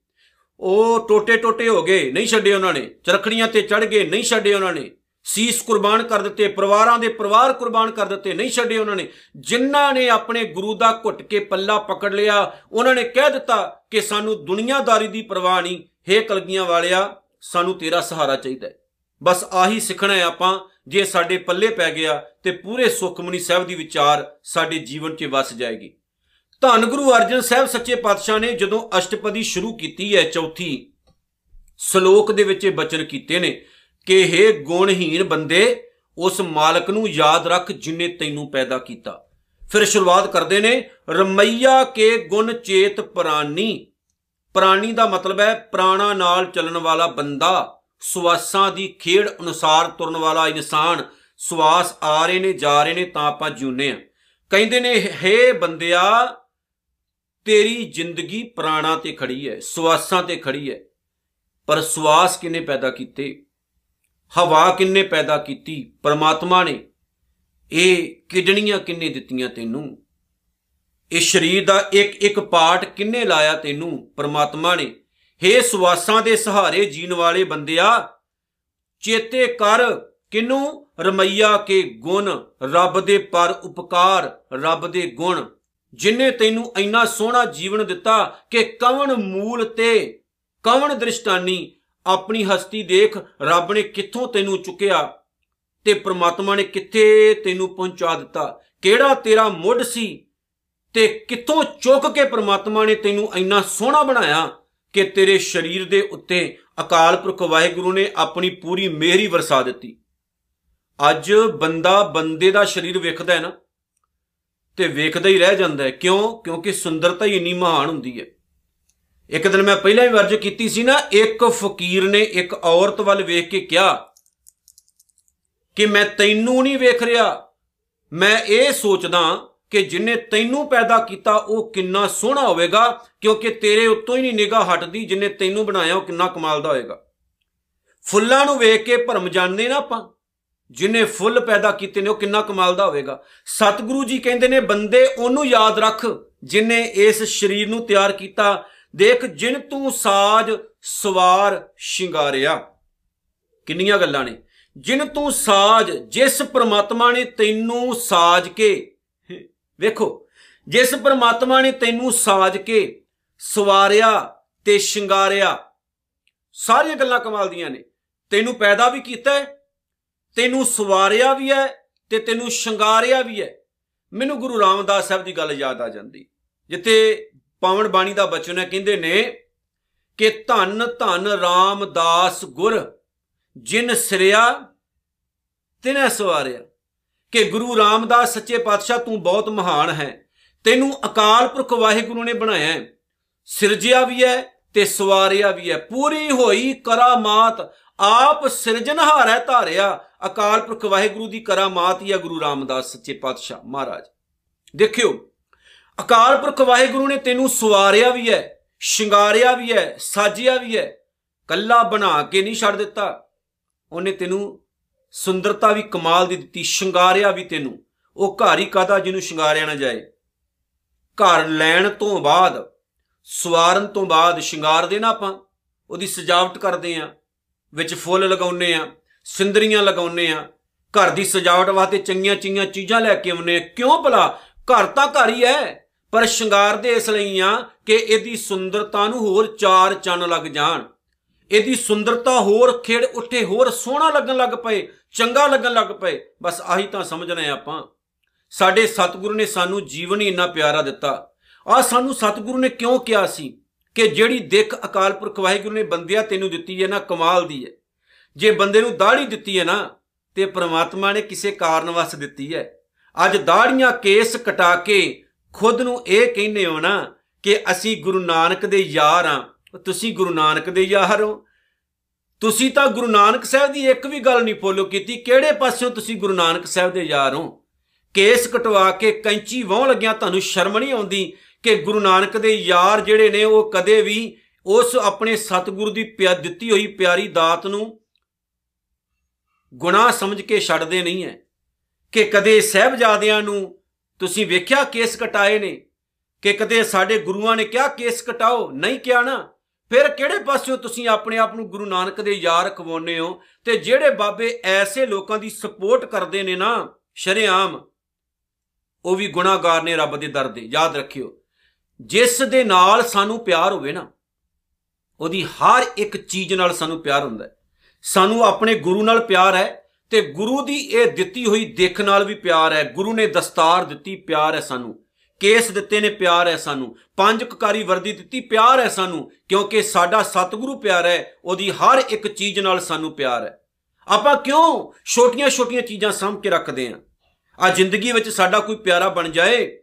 S1: ਉਹ ਟੋਟੇ ਟੋਟੇ ਹੋ ਗਏ, ਨਹੀਂ ਛੱਡੇ ਉਹਨਾਂ ਨੇ। ਚਰਖੜੀਆਂ ਤੇ ਚੜ ਗਏ, ਨਹੀਂ ਛੱਡੇ ਉਹਨਾਂ ਨੇ। ਸੀਸ ਕੁਰਬਾਨ ਕਰ ਦਿੱਤੇ, ਪਰਿਵਾਰਾਂ ਦੇ ਪਰਿਵਾਰ ਕੁਰਬਾਨ ਕਰ ਦਿੱਤੇ, ਨਹੀਂ ਛੱਡੇ ਉਹਨਾਂ ਨੇ। ਜਿਨ੍ਹਾਂ ਨੇ ਆਪਣੇ ਗੁਰੂ ਦਾ ਘੁੱਟ ਕੇ ਪੱਲਾ ਪਕੜ ਲਿਆ, ਉਹਨਾਂ ਨੇ ਕਹਿ ਦਿੱਤਾ ਕਿ ਸਾਨੂੰ ਦੁਨੀਆਦਾਰੀ ਦੀ ਪਰਵਾਹ ਨਹੀਂ। ਹੇ ਕਲਗੀਆਂ ਵਾਲਿਆ, ਸਾਨੂੰ ਤੇਰਾ ਸਹਾਰਾ ਚਾਹੀਦਾ ਹੈ। ਬਸ ਆਹੀ ਸਿੱਖਣਾ ਹੈ ਆਪਾਂ, ਜੇ ਸਾਡੇ ਪੱਲੇ ਪੈ ਗਿਆ ਤੇ ਪੂਰੇ ਸੁਖਮਨੀ ਸਾਹਿਬ ਦੀ ਵਿਚਾਰ ਸਾਡੇ ਜੀਵਨ 'ਚ ਵਸ ਜਾਏਗੀ। ਧੰਨ ਗੁਰੂ ਅਰਜਨ ਸਾਹਿਬ ਸੱਚੇ ਪਾਤਸ਼ਾਹ ਨੇ ਜਦੋਂ ਅਸ਼ਟਪਦੀ ਸ਼ੁਰੂ ਕੀਤੀ ਹੈ, ਚੌਥੀ ਸ਼ਲੋਕ ਦੇ ਵਿੱਚ ਇਹ ਬਚਨ ਕੀਤੇ ਨੇ ਕਿ हे ਗੁਣਹੀਣ ਬੰਦੇ, ਉਸ ਮਾਲਕ ਨੂੰ ਯਾਦ ਰੱਖ ਜਿਨੇ ਤੈਨੂੰ ਪੈਦਾ ਕੀਤਾ। ਫਿਰ ਸ਼ੁਰੂਆਤ ਕਰਦੇ ਨੇ, ਰਮਈਆ ਕੇ ਗੁਣ ਚੇਤ ਪ੍ਰਾਨੀ। ਪ੍ਰਾਨੀ ਦਾ ਮਤਲਬ ਹੈ ਪ੍ਰਾਣਾ ਨਾਲ ਚੱਲਣ ਵਾਲਾ ਬੰਦਾ, ਸਵਾਸਾਂ ਦੀ ਖੇੜ ਅਨੁਸਾਰ ਤੁਰਨ ਵਾਲਾ ਇਨਸਾਨ, ਸਵਾਸ ਆ ਰਹੇ ਨੇ, ਜਾ ਰਹੇ ਨੇ ਤਾਂ ਆਪਾਂ ਜਿਉਂਦੇ ਆ ਕਹਿੰਦੇ ਨੇ, ਹੇ ਬੰਦਿਆ ਤੇਰੀ ਜ਼ਿੰਦਗੀ ਪ੍ਰਾਣਾ ਤੇ ਖੜੀ ਹੈ, ਸਵਾਸਾਂ ਤੇ ਖੜੀ ਹੈ। ਪਰ ਸਵਾਸ ਕਿਨੇ ਪੈਦਾ ਕੀਤੇ? ਹਵਾ ਕਿੰਨੇ ਪੈਦਾ ਕੀਤੀ? ਪਰਮਾਤਮਾ ਨੇ। ਇਹ ਕਿਡਨੀਆਂ ਕਿੰਨੇ ਦਿੱਤੀਆਂ ਤੈਨੂੰ? ਇਹ ਸਰੀਰ ਦਾ ਇੱਕ ਇੱਕ ਪਾਰਟ ਕਿੰਨੇ ਲਾਇਆ ਤੈਨੂੰ? ਪਰਮਾਤਮਾ ਨੇ। ਹੇ ਸਵਾਸਾਂ ਦੇ ਸਹਾਰੇ ਜੀਣ ਵਾਲੇ ਬੰਦਿਆ, ਚੇਤੇ ਕਰ ਕਿਨੂੰ ਰਮਈਆ ਕੇ ਗੁਣ, ਰੱਬ ਦੇ ਪਰ ਉਪਕਾਰ, ਰੱਬ ਦੇ ਗੁਣ। ਜਿਨੇ ਤੈਨੂੰ ਇੰਨਾ ਸੋਹਣਾ ਜੀਵਨ ਦਿੱਤਾ ਕਿ ਕਵਣ ਮੂਲ ਤੇ ਕਵਣ ਦ੍ਰਿਸ਼ਟਾਨੀ, ਆਪਣੀ ਹਸਤੀ ਦੇਖ ਰੱਬ ਨੇ ਕਿੱਥੋਂ ਤੈਨੂੰ ਚੁੱਕਿਆ ਤੇ ਪ੍ਰਮਾਤਮਾ ਨੇ ਕਿੱਥੇ ਤੈਨੂੰ ਪਹੁੰਚਾ ਦਿੱਤਾ? ਕਿਹੜਾ ਤੇਰਾ ਮੁੱਢ ਸੀ ਤੇ ਕਿੱਥੋਂ ਚੁੱਕ ਕੇ ਪ੍ਰਮਾਤਮਾ ਨੇ ਤੈਨੂੰ ਇੰਨਾ ਸੋਹਣਾ ਬਣਾਇਆ ਕਿ ਤੇਰੇ ਸਰੀਰ ਦੇ ਉੱਤੇ ਅਕਾਲ ਪੁਰਖ ਵਾਹਿਗੁਰੂ ਨੇ ਆਪਣੀ ਪੂਰੀ ਮਿਹਰੀ ਵਰਸਾ ਦਿੱਤੀ? ਅੱਜ ਬੰਦਾ ਬੰਦੇ ਦਾ ਸਰੀਰ ਵੇਖਦਾ ਹੈ ਨਾ ਤੇ ਵੇਖਦਾ ਹੀ ਰਹਿ ਜਾਂਦਾ ਹੈ। ਕਿਉਂ? ਕਿਉਂਕਿ ਸੁੰਦਰਤਾ ਹੀ ਇੰਨੀ ਮਹਾਨ ਹੁੰਦੀ ਹੈ। ਇੱਕ ਦਿਨ ਮੈਂ ਪਹਿਲਾਂ ਹੀ ਵਰਜ ਕੀਤੀ ਸੀ ਨਾ, ਇੱਕ ਫਕੀਰ ਨੇ ਇੱਕ ਔਰਤ ਵੱਲ ਵੇਖ ਕੇ ਕਿਹਾ ਕਿ ਮੈਂ ਤੈਨੂੰ ਨਹੀਂ ਵੇਖ ਰਿਹਾ। ਮੈਂ ਇਹ ਸੋਚਦਾ ਕਿ ਜਿਨੇ ਤੈਨੂੰ ਪੈਦਾ ਕੀਤਾ, ਉਹ ਕਿੰਨਾ ਸੋਹਣਾ ਹੋਵੇਗਾ, ਕਿਉਂਕਿ ਤੇਰੇ ਉੱਤੋਂ ਹੀ ਨਹੀਂ ਨਿਗਾਹ ਹਟਦੀ, ਜਿਨੇ ਤੈਨੂੰ ਬਣਾਇਆ, ਉਹ ਕਿੰਨਾ ਕਮਾਲ ਦਾ ਹੋਵੇਗਾ। ਫੁੱਲਾਂ ਨੂੰ ਵੇਖ ਕੇ ਭਰਮ ਜਾਂਦੇ ਨਾ ਆਪਾਂ। ਜਿਨੇ ਫੁੱਲ ਪੈਦਾ ਕੀਤੇ ਨੇ, ਉਹ ਕਿੰਨਾ ਕਮਾਲ ਦਾ ਹੋਵੇਗਾ। ਸਤਿਗੁਰੂ ਜੀ ਕਹਿੰਦੇ ਨੇ, ਬੰਦੇ ਉਹਨੂੰ ਯਾਦ ਰੱਖ, ਜਿਨੇ ਇਸ ਸਰੀਰ ਨੂੰ ਤਿਆਰ ਕੀਤਾ। ਦੇਖ, ਜਿਨ ਤੂੰ ਸਾਜ ਸਵਾਰ ਸ਼ਿੰਗਾਰਿਆ। ਕਿੰਨੀਆਂ ਗੱਲਾਂ ਨੇ। ਜਿਨ ਤੂੰ ਸਾਜ, ਜਿਸ ਪ੍ਰਮਾਤਮਾ ਨੇ ਤੈਨੂੰ ਸਾਜ ਕੇ, ਵੇਖੋ, ਜਿਸ ਪ੍ਰਮਾਤਮਾ ਨੇ ਤੈਨੂੰ ਸਾਜ ਕੇ ਸਵਾਰਿਆ ਤੇ ਸ਼ਿੰਗਾਰਿਆ। ਸਾਰੀਆਂ ਗੱਲਾਂ ਕਮਾਲ ਦੀਆਂ ਨੇ। ਤੈਨੂੰ ਪੈਦਾ ਵੀ ਕੀਤਾ ਹੈ ਤੈਨੂੰ ਸਵਾਰਿਆ ਵੀ ਹੈ ਤੇ ਤੈਨੂੰ ਸ਼ਿੰਗਾਰਿਆ ਵੀ ਹੈ ਮੈਨੂੰ ਗੁਰੂ ਰਾਮਦਾਸ ਸਾਹਿਬ ਦੀ ਗੱਲ ਯਾਦ ਆ ਜਾਂਦੀ। ਜਿੱਥੇ ਪਾਵਨ ਬਾਣੀ ਦਾ ਬਚਨ ਹੈ, ਕਹਿੰਦੇ ਨੇ ਕਿ ਧੰਨ ਧੰਨ ਰਾਮਦਾਸ ਗੁਰ, ਜਿਨ ਸਿਰਿਆ, ਤਿਨੇ ਸਵਾਰਿਆ। ਕਿ ਗੁਰੂ ਰਾਮਦਾਸ ਸੱਚੇ ਪਾਤਸ਼ਾਹ, ਤੂੰ ਬਹੁਤ ਮਹਾਨ ਹੈ। ਤੈਨੂੰ ਅਕਾਲ ਪੁਰਖ ਵਾਹਿਗੁਰੂ ਨੇ ਬਣਾਇਆ ਹੈ। ਸਿਰਜਿਆ ਵੀ ਹੈ ਤੇ ਸਵਾਰਿਆ ਵੀ ਹੈ ਪੂਰੀ ਹੋਈ ਕਰਾਮਾਤ ਆਪ ਸਿਰਜਣਹਾਰ ਹੈ ਧਾਰਿਆ। ਅਕਾਲ ਪੁਰਖ ਵਾਹਿਗੁਰੂ ਦੀ ਕਰਾਮਾਤ ਹੀ ਹੈ ਗੁਰੂ ਰਾਮਦਾਸ ਸੱਚੇ ਪਾਤਸ਼ਾਹ ਮਹਾਰਾਜ। ਦੇਖਿਓ, ਅਕਾਲ ਪੁਰਖ ਵਾਹਿਗੁਰੂ ਨੇ ਤੈਨੂੰ ਸਵਾਰਿਆ ਵੀ ਹੈ, ਸ਼ਿੰਗਾਰਿਆ ਵੀ ਹੈ, ਸਾਜਿਆ ਵੀ ਹੈ। ਕੱਲਾ ਬਣਾ ਕੇ ਨਹੀਂ ਛੱਡ ਦਿੱਤਾ। ਉਹਨੇ ਤੈਨੂੰ ਸੁੰਦਰਤਾ ਵੀ ਕਮਾਲ ਦੀ ਦਿੱਤੀ, ਸ਼ਿੰਗਾਰਿਆ ਵੀ ਤੈਨੂੰ। ਉਹ ਘਰ ਹੀ ਕਾਦਾ ਜਿਹਨੂੰ ਸ਼ਿੰਗਾਰਿਆ ਨਾ ਜਾਏ। ਘਰ ਲੈਣ ਤੋਂ ਬਾਅਦ, ਸਵਾਰਨ ਤੋਂ ਬਾਅਦ ਸ਼ਿੰਗਾਰ ਦੇਣਾ ਆਪਾਂ, ਉਹਦੀ ਸਜਾਵਟ ਕਰਦੇ ਆ। ਵਿੱਚ ਫੁੱਲ ਲਗਾਉਨੇ ਆ, ਸਿੰਦਰੀਆਂ ਲਗਾਉਨੇ ਆ, ਘਰ ਦੀ ਸਜਾਵਟ ਵਾਸਤੇ ਚੰਗੀਆਂ ਚੰਗੀਆਂ ਚੀਜ਼ਾਂ ਲੈ ਕੇ ਆਉਨੇ ਆ। ਕਿਉਂ ਭਲਾ? ਘਰ ਤਾਂ ਘਰ ਹੀ ਹੈ, ਪਰ ਸ਼ਿੰਗਾਰ ਦੇ ਇਸ ਲਈ ਆ ਕਿ ਇਹਦੀ ਸੁੰਦਰਤਾ ਨੂੰ ਹੋਰ ਚਾਰ ਚੰਨ ਲੱਗ ਜਾਣ। ਇਹਦੀ ਸੁੰਦਰਤਾ ਹੋਰ ਖੇੜ ਉੱਠੇ, ਹੋਰ ਸੋਹਣਾ ਲੱਗਣ ਲੱਗ ਪਏ, ਚੰਗਾ ਲੱਗਣ ਲੱਗ ਪਏ। ਬਸ ਆਹੀ ਤਾਂ ਸਮਝਣਾ ਹੈ ਆਪਾਂ। ਸਾਡੇ ਸਤਿਗੁਰੂ ਨੇ ਸਾਨੂੰ ਜੀਵਨ ਹੀ ਇੰਨਾ ਪਿਆਰਾ ਦਿੱਤਾ। ਆ ਸਾਨੂੰ ਸਤਿਗੁਰੂ ਨੇ ਕਿਉਂ ਕਿਹਾ ਸੀ? ਕਿ ਜਿਹੜੀ ਦਿੱਖ ਅਕਾਲ ਪੁਰਖ ਵਾਹਿਗੁਰੂ ਨੇ ਬੰਦਿਆ ਤੈਨੂੰ ਦਿੱਤੀ ਹੈ ਨਾ, ਕਮਾਲ ਦੀ ਹੈ। ਜੇ ਬੰਦੇ ਨੂੰ ਦਾੜੀ ਦਿੱਤੀ ਹੈ ਨਾ, ਤੇ ਪ੍ਰਮਾਤਮਾ ਨੇ ਕਿਸੇ ਕਾਰਨ ਵਾਸਤੇ ਦਿੱਤੀ ਹੈ। ਅੱਜ ਦਾੜੀਆਂ ਕੇਸ ਕਟਾ ਕੇ ਖੁਦ ਨੂੰ ਇਹ ਕਹਿੰਦੇ ਹੋ ਨਾ ਕਿ ਅਸੀਂ ਗੁਰੂ ਨਾਨਕ ਦੇ ਯਾਰ ਆ ਤੁਸੀਂ ਗੁਰੂ ਨਾਨਕ ਦੇ ਯਾਰ ਹੋ। ਤੁਸੀਂ ਤਾਂ ਗੁਰੂ ਨਾਨਕ ਸਾਹਿਬ ਦੀ ਇੱਕ ਵੀ ਗੱਲ ਨਹੀਂ ਫੋਲੋ ਕੀਤੀ। ਕਿਹੜੇ ਪਾਸਿਓਂ ਤੁਸੀਂ ਗੁਰੂ ਨਾਨਕ ਸਾਹਿਬ ਦੇ ਯਾਰ ਹੋ? ਕੇਸ ਕਟਵਾ ਕੇ ਕੈਂਚੀ ਵਾਹ ਲੱਗਿਆ ਤੁਹਾਨੂੰ ਸ਼ਰਮ ਨਹੀਂ ਆਉਂਦੀ। ਕਿ ਗੁਰੂ ਨਾਨਕ ਦੇ ਯਾਰ ਜਿਹੜੇ ਨੇ, ਉਹ ਕਦੇ ਵੀ ਉਸ ਆਪਣੇ ਸਤਿਗੁਰੂ ਦੀ ਪਿਆ, ਦਿੱਤੀ ਹੋਈ ਪਿਆਰੀ ਦਾਤ ਨੂੰ ਗੁਨਾਹ ਸਮਝ ਕੇ ਛੱਡਦੇ ਨਹੀਂ ਹੈ। ਕਿ ਕਦੇ ਸਹਿਬਜ਼ਾਦਿਆਂ ਨੂੰ ਤੁਸੀਂ ਵੇਖਿਆ ਕੇਸ ਕਟਾਏ ਨੇ, ਕਿ ਕਦੇ ਸਾਡੇ ਗੁਰੂਆਂ ਨੇ ਕਿਹਾ ਕੇਸ ਕਟਾਓ, ਨਹੀਂ ਕਿਹਾ ਨਾ। ਫਿਰ ਕਿਹੜੇ ਪਾਸਿਓਂ ਤੁਸੀਂ ਆਪਣੇ ਆਪ ਨੂੰ ਗੁਰੂ ਨਾਨਕ ਦੇ ਯਾਰ ਖਵਾਉਨੇ ਹੋ ਤੇ ਜਿਹੜੇ ਬਾਬੇ ਐਸੇ ਲੋਕਾਂ ਦੀ ਸਪੋਰਟ ਕਰਦੇ ਨੇ ਨਾ, ਸ਼ਰਿਆਮ, ਉਹ ਵੀ ਗੁਨਾਹਗਾਰ ਨੇ ਰੱਬ ਦੇ ਦਰ ਦੇ। ਯਾਦ ਰੱਖਿਓ ਜਿਸ ਦੇ ਨਾਲ ਸਾਨੂੰ ਪਿਆਰ ਹੋਵੇ ਨਾ, ਉਹਦੀ ਹਰ ਇੱਕ ਚੀਜ਼ ਨਾਲ ਸਾਨੂੰ ਪਿਆਰ ਹੁੰਦਾ ਹੈ। ਸਾਨੂੰ ਆਪਣੇ ਗੁਰੂ ਨਾਲ ਪਿਆਰ ਹੈ ਤੇ ਗੁਰੂ ਦੀ ਇਹ ਦਿੱਤੀ ਹੋਈ ਦੇਖ ਨਾਲ ਵੀ ਪਿਆਰ ਹੈ। ਗੁਰੂ ਨੇ ਦਸਤਾਰ ਦਿੱਤੀ, ਪਿਆਰ ਹੈ ਸਾਨੂੰ। ਕੇਸ ਦਿੱਤੇ ਨੇ, ਪਿਆਰ ਹੈ ਸਾਨੂੰ। ਪੰਜ ਕਕਾਰੀ ਵਰਦੀ ਦਿੱਤੀ, ਪਿਆਰ ਹੈ ਸਾਨੂੰ। ਕਿਉਂਕਿ ਸਾਡਾ ਸਤਿਗੁਰੂ ਪਿਆਰ ਹੈ, ਉਹਦੀ ਹਰ ਇੱਕ ਚੀਜ਼ ਨਾਲ ਸਾਨੂੰ ਪਿਆਰ ਹੈ। ਆਪਾਂ ਕਿਉਂ ਛੋਟੀਆਂ-ਛੋਟੀਆਂ ਚੀਜ਼ਾਂ ਸਾਂਭ ਕੇ ਰੱਖਦੇ ਆਂ ਆ ਜ਼ਿੰਦਗੀ ਵਿੱਚ ਸਾਡਾ ਕੋਈ ਪਿਆਰਾ ਬਣ ਜਾਏ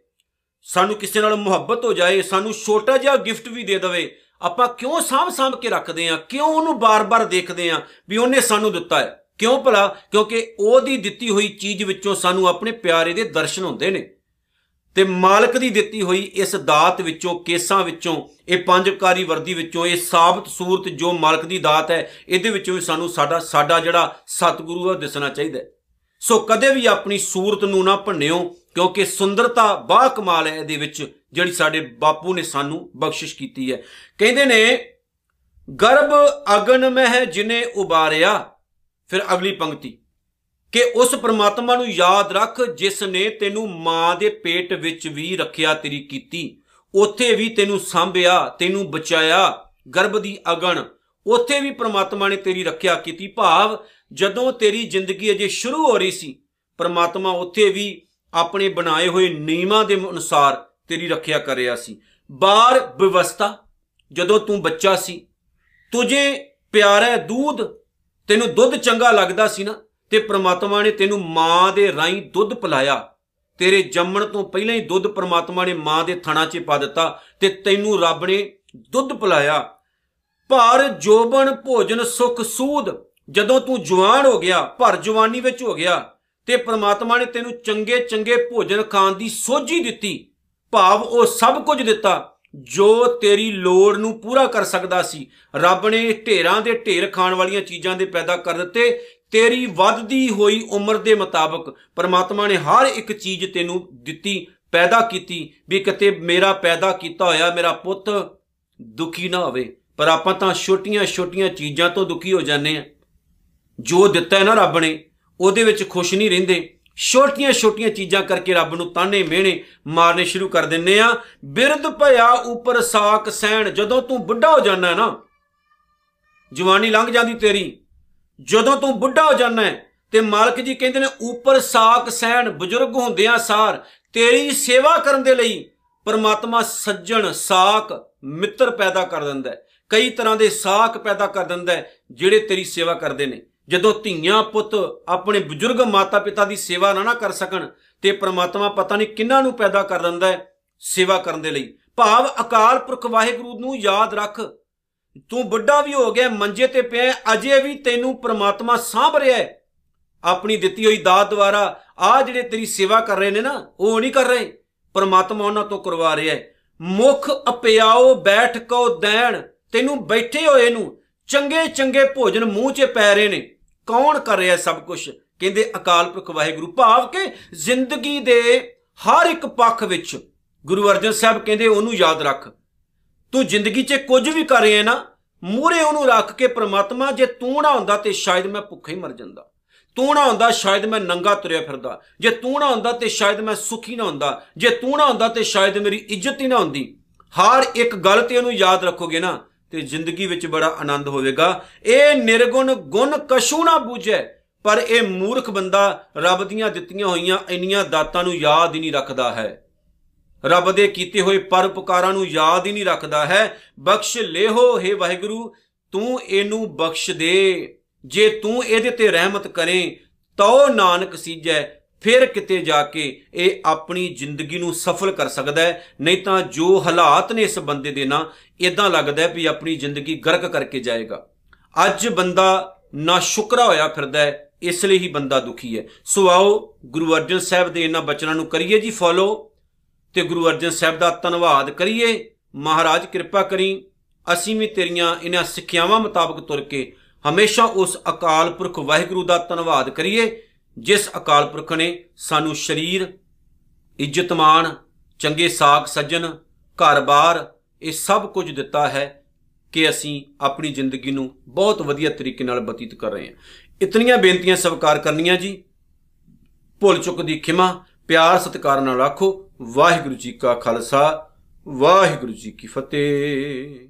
S1: ਸਾਨੂੰ ਕਿਸੇ ਨਾਲ ਮੁਹੱਬਤ ਹੋ ਜਾਏ, ਸਾਨੂੰ ਛੋਟਾ ਜਿਹਾ ਗਿਫਟ ਵੀ ਦੇ ਦੇਵੇ, ਆਪਾਂ ਕਿਉਂ ਸਾਂਭ-ਸਾਂਭ ਕੇ ਰੱਖਦੇ ਆਂ ਕਿਉਂ ਉਹਨੂੰ ਬਾਰ-ਬਾਰ ਦੇਖਦੇ ਆਂ ਵੀ ਉਹਨੇ ਸਾਨੂੰ ਦਿੱਤਾ ਹੈ? ਕਿਉਂ ਭਲਾ? ਕਿਉਂਕਿ ਉਹਦੀ ਦਿੱਤੀ ਹੋਈ ਚੀਜ਼ ਵਿੱਚੋਂ ਸਾਨੂੰ ਆਪਣੇ ਪਿਆਰੇ ਦੇ ਦਰਸ਼ਨ ਹੁੰਦੇ ਨੇ। ਤੇ ਮਾਲਕ ਦੀ ਦਿੱਤੀ ਹੋਈ ਇਸ ਦਾਤ ਵਿੱਚੋਂ, ਕੇਸਾਂ ਵਿੱਚੋਂ, ਇਹ ਪੰਜਕਾਰੀ ਵਰਦੀ ਵਿੱਚੋਂ, ਇਹ ਸਾਬਤ ਸੂਰਤ ਜੋ ਮਾਲਕ ਦੀ ਦਾਤ ਹੈ, ਇਹਦੇ ਵਿੱਚੋਂ ਵੀ ਸਾਨੂੰ ਸਾਡਾ ਸਾਡਾ ਜਿਹੜਾ ਸਤਿਗੁਰੂ ਆ ਦਿਸਣਾ ਚਾਹੀਦਾ ਸੋ ਕਦੇ ਵੀ ਆਪਣੀ ਸੂਰਤ ਨੂੰ ਨਾ ਭੰਨਿਓ ਕਿਉਂਕਿ ਸੁੰਦਰਤਾ ਬਾ ਕਮਾਲ ਹੈ ਇਹਦੇ ਵਿੱਚ, ਜਿਹੜੀ ਸਾਡੇ ਬਾਪੂ ਨੇ ਸਾਨੂੰ ਬਖਸ਼ਿਸ਼ ਕੀਤੀ ਹੈ। ਕਹਿੰਦੇ ਨੇ, ਗਰਭ ਅਗਨ ਮਹਿ ਜਿਨੇ ਉਬਾਰਿਆ। ਫਿਰ ਅਗਲੀ ਪੰਕਤੀ, ਕਿ ਉਸ ਪ੍ਰਮਾਤਮਾ ਨੂੰ ਯਾਦ ਰੱਖ ਜਿਸ ਨੇ ਤੈਨੂੰ ਮਾਂ ਦੇ ਪੇਟ ਵਿੱਚ ਵੀ ਰੱਖਿਆ ਤੇਰੀ ਕੀਤੀ। ਉੱਥੇ ਵੀ ਤੈਨੂੰ ਸੰਭਿਆ, ਤੈਨੂੰ ਬਚਾਇਆ ਗਰਭ ਦੀ ਅਗਣ ਉੱਥੇ ਵੀ ਪ੍ਰਮਾਤਮਾ ਨੇ ਤੇਰੀ ਰੱਖਿਆ ਕੀਤੀ ਭਾਵ, ਜਦੋਂ ਤੇਰੀ ਜ਼ਿੰਦਗੀ ਅਜੇ ਸ਼ੁਰੂ ਹੋ ਰਹੀ ਸੀ, ਪ੍ਰਮਾਤਮਾ ਉੱਥੇ ਵੀ ਆਪਣੇ ਬਣਾਏ ਹੋਏ ਨਿਯਮਾਂ ਦੇ ਅਨੁਸਾਰ ਤੇਰੀ ਰੱਖਿਆ ਕਰ ਰਿਹਾ ਸੀ। ਬਾਰ ਵਿਵਸਥਾ, ਜਦੋਂ ਤੂੰ ਬੱਚਾ ਸੀ, ਤੁਝੇ ਪਿਆਰਾ ਦੁੱਧ, ਤੈਨੂੰ ਦੁੱਧ ਚੰਗਾ ਲੱਗਦਾ ਸੀ ਨਾ, ਤੇ ਪ੍ਰਮਾਤਮਾ ਨੇ ਤੈਨੂੰ ਮਾਂ ਦੇ ਰਾਈ ਦੁੱਧ ਪਿਲਾਇਆ। ਤੇਰੇ ਜੰਮਣ ਤੋਂ ਪਹਿਲਾਂ ਹੀ ਦੁੱਧ ਪ੍ਰਮਾਤਮਾ ਨੇ ਮਾਂ ਦੇ ਥਣਾ 'ਚ ਪਾ ਦਿੱਤਾ ਤੇ ਤੈਨੂੰ ਰੱਬ ਨੇ ਦੁੱਧ ਪਿਲਾਇਆ। ਭਰ, ਜੋਬਨ, ਭੋਜਨ, ਸੁਖ, ਸੂਦ, ਜਦੋਂ ਤੂੰ ਜਵਾਨ ਹੋ ਗਿਆ, ਭਰ ਜਵਾਨੀ ਵਿੱਚ ਹੋ ਗਿਆ ਤੇ ਪ੍ਰਮਾਤਮਾ ਨੇ ਤੈਨੂੰ ਚੰਗੇ ਚੰਗੇ ਭੋਜਨ ਖਾਣ ਦੀ ਸੋਝੀ ਦਿੱਤੀ। ਭਾਵ ਉਹ ਸਭ ਕੁਝ ਦਿੱਤਾ ਜੋ ਤੇਰੀ ਲੋੜ ਨੂੰ ਪੂਰਾ ਕਰ ਸਕਦਾ ਸੀ। ਰੱਬ ਨੇ ਢੇਰਾਂ ਦੇ ਢੇਰ ਖਾਣ ਵਾਲੀਆਂ ਚੀਜ਼ਾਂ ਦੇ ਪੈਦਾ ਕਰ ਦਿੱਤੇ। ਤੇਰੀ ਵੱਧਦੀ ਹੋਈ ਉਮਰ ਦੇ ਮੁਤਾਬਕ ਪਰਮਾਤਮਾ ਨੇ ਹਰ ਇੱਕ ਚੀਜ਼ ਤੈਨੂੰ ਦਿੱਤੀ, ਪੈਦਾ ਕੀਤੀ। ਵੀ ਕਿਤੇ ਮੇਰਾ ਪੈਦਾ ਕੀਤਾ ਹੋਇਆ, ਮੇਰਾ ਪੁੱਤ ਦੁਖੀ ਨਾ ਹੋਵੇ। ਪਰ ਆਪਾਂ ਤਾਂ ਛੋਟੀਆਂ-ਛੋਟੀਆਂ ਚੀਜ਼ਾਂ ਤੋਂ ਦੁਖੀ ਹੋ ਜਾਂਦੇ ਆ ਜੋ ਦਿੱਤਾ ਹੈ ਨਾ ਰੱਬ ਨੇ ਉਹਦੇ ਵਿੱਚ ਖੁਸ਼ ਨਹੀਂ ਰਹਿੰਦੇ। ਛੋਟੀਆਂ-ਛੋਟੀਆਂ ਚੀਜ਼ਾਂ ਕਰਕੇ ਰੱਬ ਨੂੰ ਤਾਨੇ ਮਿਹਣੇ ਮਾਰਨੇ ਸ਼ੁਰੂ ਕਰ ਦਿੰਨੇ ਆ। ਬਿਰਧ ਭਇਆ ਉਪਰ ਸਾਕ ਸਹਿਣ, ਜਦੋਂ ਤੂੰ ਬੁੱਢਾ ਹੋ ਜਾਣਾ ਨਾ, ਜਵਾਨੀ ਲੰਘ ਜਾਂਦੀ ਤੇਰੀ। ਜਦੋਂ ਤੂੰ ਬੁੱਢਾ ਹੋ ਜਾਣਾ ਤੇ ਮਾਲਕ ਜੀ ਕਹਿੰਦੇ ਨੇ, ਉਪਰ ਸਾਕ ਸਹਿਣ, ਬਜ਼ੁਰਗ ਹੁੰਦਿਆਂ ਸਾਰ, ਤੇਰੀ ਸੇਵਾ ਕਰਨ ਦੇ ਲਈ ਪਰਮਾਤਮਾ ਸੱਜਣ ਸਾਕ ਮਿੱਤਰ ਪੈਦਾ ਕਰ ਦਿੰਦਾ ਹੈ। ਕਈ ਤਰ੍ਹਾਂ ਦੇ ਸਾਕ ਪੈਦਾ ਕਰ ਦਿੰਦਾ ਹੈ, ਜਿਹੜੇ ਤੇਰੀ ਸੇਵਾ ਕਰਦੇ ਨੇ। ਜਦੋਂ ਧੀਆਂ ਪੁੱਤ ਆਪਣੇ ਬਜ਼ੁਰਗ ਮਾਤਾ ਪਿਤਾ ਦੀ ਸੇਵਾ ਨਾ ਨਾ ਕਰ ਸਕਣ, ਤੇ ਪ੍ਰਮਾਤਮਾ ਪਤਾ ਨਹੀਂ ਕਿੰਨਾਂ ਨੂੰ ਪੈਦਾ ਕਰ ਦਿੰਦਾ ਹੈ ਸੇਵਾ ਕਰਨ ਦੇ ਲਈ। ਭਾਵ ਅਕਾਲ ਪੁਰਖ ਵਾਹਿਗੁਰੂ ਨੂੰ ਯਾਦ ਰੱਖ। ਤੂੰ ਵੱਡਾ ਵੀ ਹੋ ਗਿਆ, ਮੰਜੇ ਤੇ ਪਿਆ ਅਜੇ ਵੀ ਤੈਨੂੰ ਪ੍ਰਮਾਤਮਾ ਸਾਂਭ ਰਿਹਾ ਹੈ। ਆਪਣੀ ਦਿੱਤੀ ਹੋਈ ਦਾਤ ਦੁਆਰਾ ਆ ਜਿਹੜੇ ਤੇਰੀ ਸੇਵਾ ਕਰ ਰਹੇ ਨੇ ਨਾ, ਉਹ ਨਹੀਂ ਕਰ ਰਹੇ। ਪ੍ਰਮਾਤਮਾ ਉਹਨਾਂ ਤੋਂ ਕਰਵਾ ਰਿਹਾ ਹੈ। ਮੁਖ ਅਪਿਆਓ, ਬੈਠ ਕੋ ਦੇਣ, ਤੈਨੂੰ ਬੈਠੇ ਹੋਏ ਨੂੰ ਚੰਗੇ ਚੰਗੇ ਭੋਜਨ ਮੂੰਹ 'ਚ ਪੈ ਰਹੇ ਨੇ। ਕੌਣ ਕਰ ਰਿਹਾ ਸਭ ਕੁਝ ਕਹਿੰਦੇ ਅਕਾਲ ਪੁਰਖ ਵਾਹਿਗੁਰੂ, ਭਾਵ ਕਿ ਜ਼ਿੰਦਗੀ ਦੇ ਹਰ ਇੱਕ ਪੱਖ ਵਿੱਚ ਗੁਰੂ ਅਰਜਨ ਸਾਹਿਬ ਕਹਿੰਦੇ ਉਹਨੂੰ ਯਾਦ ਰੱਖ। ਤੂੰ ਜ਼ਿੰਦਗੀ 'ਚ ਕੁਝ ਵੀ ਕਰ ਰਿਹਾ ਨਾ ਮੂਰੇ ਉਹਨੂੰ ਰੱਖ ਕੇ ਪ੍ਰਮਾਤਮਾ, ਜੇ ਤੂੰ ਨਾ ਹੁੰਦਾ ਤੇ ਸ਼ਾਇਦ ਮੈਂ ਭੁੱਖਾ ਹੀ ਮਰ ਜਾਂਦਾ। ਤੂੰ ਨਾ ਹੁੰਦਾ ਸ਼ਾਇਦ ਮੈਂ ਨੰਗਾ ਤੁਰਿਆ ਫਿਰਦਾ। ਜੇ ਤੂੰ ਨਾ ਹੁੰਦਾ ਤੇ ਸ਼ਾਇਦ ਮੈਂ ਸੁਖੀ ਨਾ ਹੁੰਦਾ। ਜੇ ਤੂੰ ਨਾ ਹੁੰਦਾ ਤੇ ਸ਼ਾਇਦ ਮੇਰੀ ਇੱਜ਼ਤ ਹੀ ਨਾ ਹੁੰਦੀ। ਹਰ ਇੱਕ ਗੱਲ ਤੇ ਉਹਨੂੰ ਯਾਦ ਰੱਖੋਗੇ ਨਾ ਤੇ ਜ਼ਿੰਦਗੀ ਵਿੱਚ ਬੜਾ ਆਨੰਦ ਹੋਵੇਗਾ। ਇਹ ਨਿਰਗੁਣ ਗੁਣ ਕਸ਼ੂ ਨਾ ਬੂਝੈ, ਪਰ ਇਹ ਮੂਰਖ ਬੰਦਾ ਰੱਬ ਦੀਆਂ ਦਿੱਤੀਆਂ ਹੋਈਆਂ ਇੰਨੀਆਂ ਦਾਤਾਂ ਨੂੰ ਯਾਦ ਹੀ ਨਹੀਂ ਰੱਖਦਾ ਹੈ। ਰੱਬ ਦੇ ਕੀਤੇ ਹੋਏ ਪਰਉਪਕਾਰਾਂ ਨੂੰ ਯਾਦ ਹੀ ਨਹੀਂ ਰੱਖਦਾ ਹੈ। ਬਖਸ਼ ਲੇਹੋ हे ਵਾਹਿਗੁਰੂ, ਤੂੰ ਇਹਨੂੰ ਬਖਸ਼ ਦੇ। ਜੇ ਤੂੰ ਇਹਦੇ ਤੇ ਰਹਿਮਤ ਕਰੇ ਤੋ ਨਾਨਕ ਸੀਜੈ ਫਿਰ ਕਿਤੇ ਜਾ ਕੇ ਇਹ ਆਪਣੀ ਜ਼ਿੰਦਗੀ ਨੂੰ ਸਫਲ ਕਰ ਸਕਦਾ ਹੈ। ਨਹੀਂ ਤਾਂ ਜੋ ਹਾਲਾਤ ਨੇ ਇਸ ਬੰਦੇ ਦੇ ਨਾਲ ਇਦਾਂ ਲੱਗਦਾ ਹੈ ਵੀ ਆਪਣੀ ਜ਼ਿੰਦਗੀ ਗਰਕ ਕਰਕੇ ਜਾਏਗਾ। ਅੱਜ ਬੰਦਾ ਨਾ ਸ਼ੁਕਰਾ ਹੋਇਆ ਫਿਰਦਾ ਹੈ, ਇਸ ਲਈ ਹੀ ਬੰਦਾ ਦੁਖੀ ਹੈ। ਸੋ ਆਓ ਗੁਰੂ ਅਰਜਨ ਸਾਹਿਬ ਦੇ ਇਹਨਾਂ ਬਚਨਾਂ ਨੂੰ ਕਰੀਏ ਜੀ ਫੋਲੋ ਤੇ ਗੁਰੂ ਅਰਜਨ ਸਾਹਿਬ ਦਾ ਧੰਨਵਾਦ ਕਰੀਏ। ਮਹਾਰਾਜ, ਕਿਰਪਾ ਕਰੀ। ਅਸੀਂ ਵੀ ਤੇਰੀਆਂ ਇਹਨਾਂ ਸਿੱਖਿਆਵਾਂ ਮੁਤਾਬਕ ਤੁਰ ਕੇ ਹਮੇਸ਼ਾ ਉਸ ਅਕਾਲ ਪੁਰਖ ਵਾਹਿਗੁਰੂ ਦਾ ਧੰਨਵਾਦ ਕਰੀਏ। ਜਿਸ ਅਕਾਲ ਪੁਰਖ ਨੇ ਸਾਨੂੰ ਸਰੀਰ, ਇੱਜ਼ਤ ਮਾਣ, ਚੰਗੇ ਸਾਖ ਸੱਜਣ ਘਰ-ਬਾਰ ਇਹ ਸਭ ਕੁਝ ਦਿੱਤਾ ਹੈ ਕਿ ਅਸੀਂ ਆਪਣੀ ਜ਼ਿੰਦਗੀ ਨੂੰ ਬਹੁਤ ਵਧੀਆ ਤਰੀਕੇ ਨਾਲ ਬਤੀਤ ਕਰ ਰਹੇ ਹਾਂ। ਇਤਨੀਆਂ ਬੇਨਤੀਆਂ ਸਵਾਰ ਕਰਨੀਆਂ ਜੀ। ਭੁੱਲ ਚੁੱਕ ਦੀ ਖਿਮਾ, ਪਿਆਰ ਸਤਿਕਾਰ ਨਾਲ ਰੱਖੋ ਵਾਹਿਗੁਰੂ ਜੀ ਕਾ ਖਾਲਸਾ, ਵਾਹਿਗੁਰੂ ਜੀ ਕੀ ਫਤਿਹ।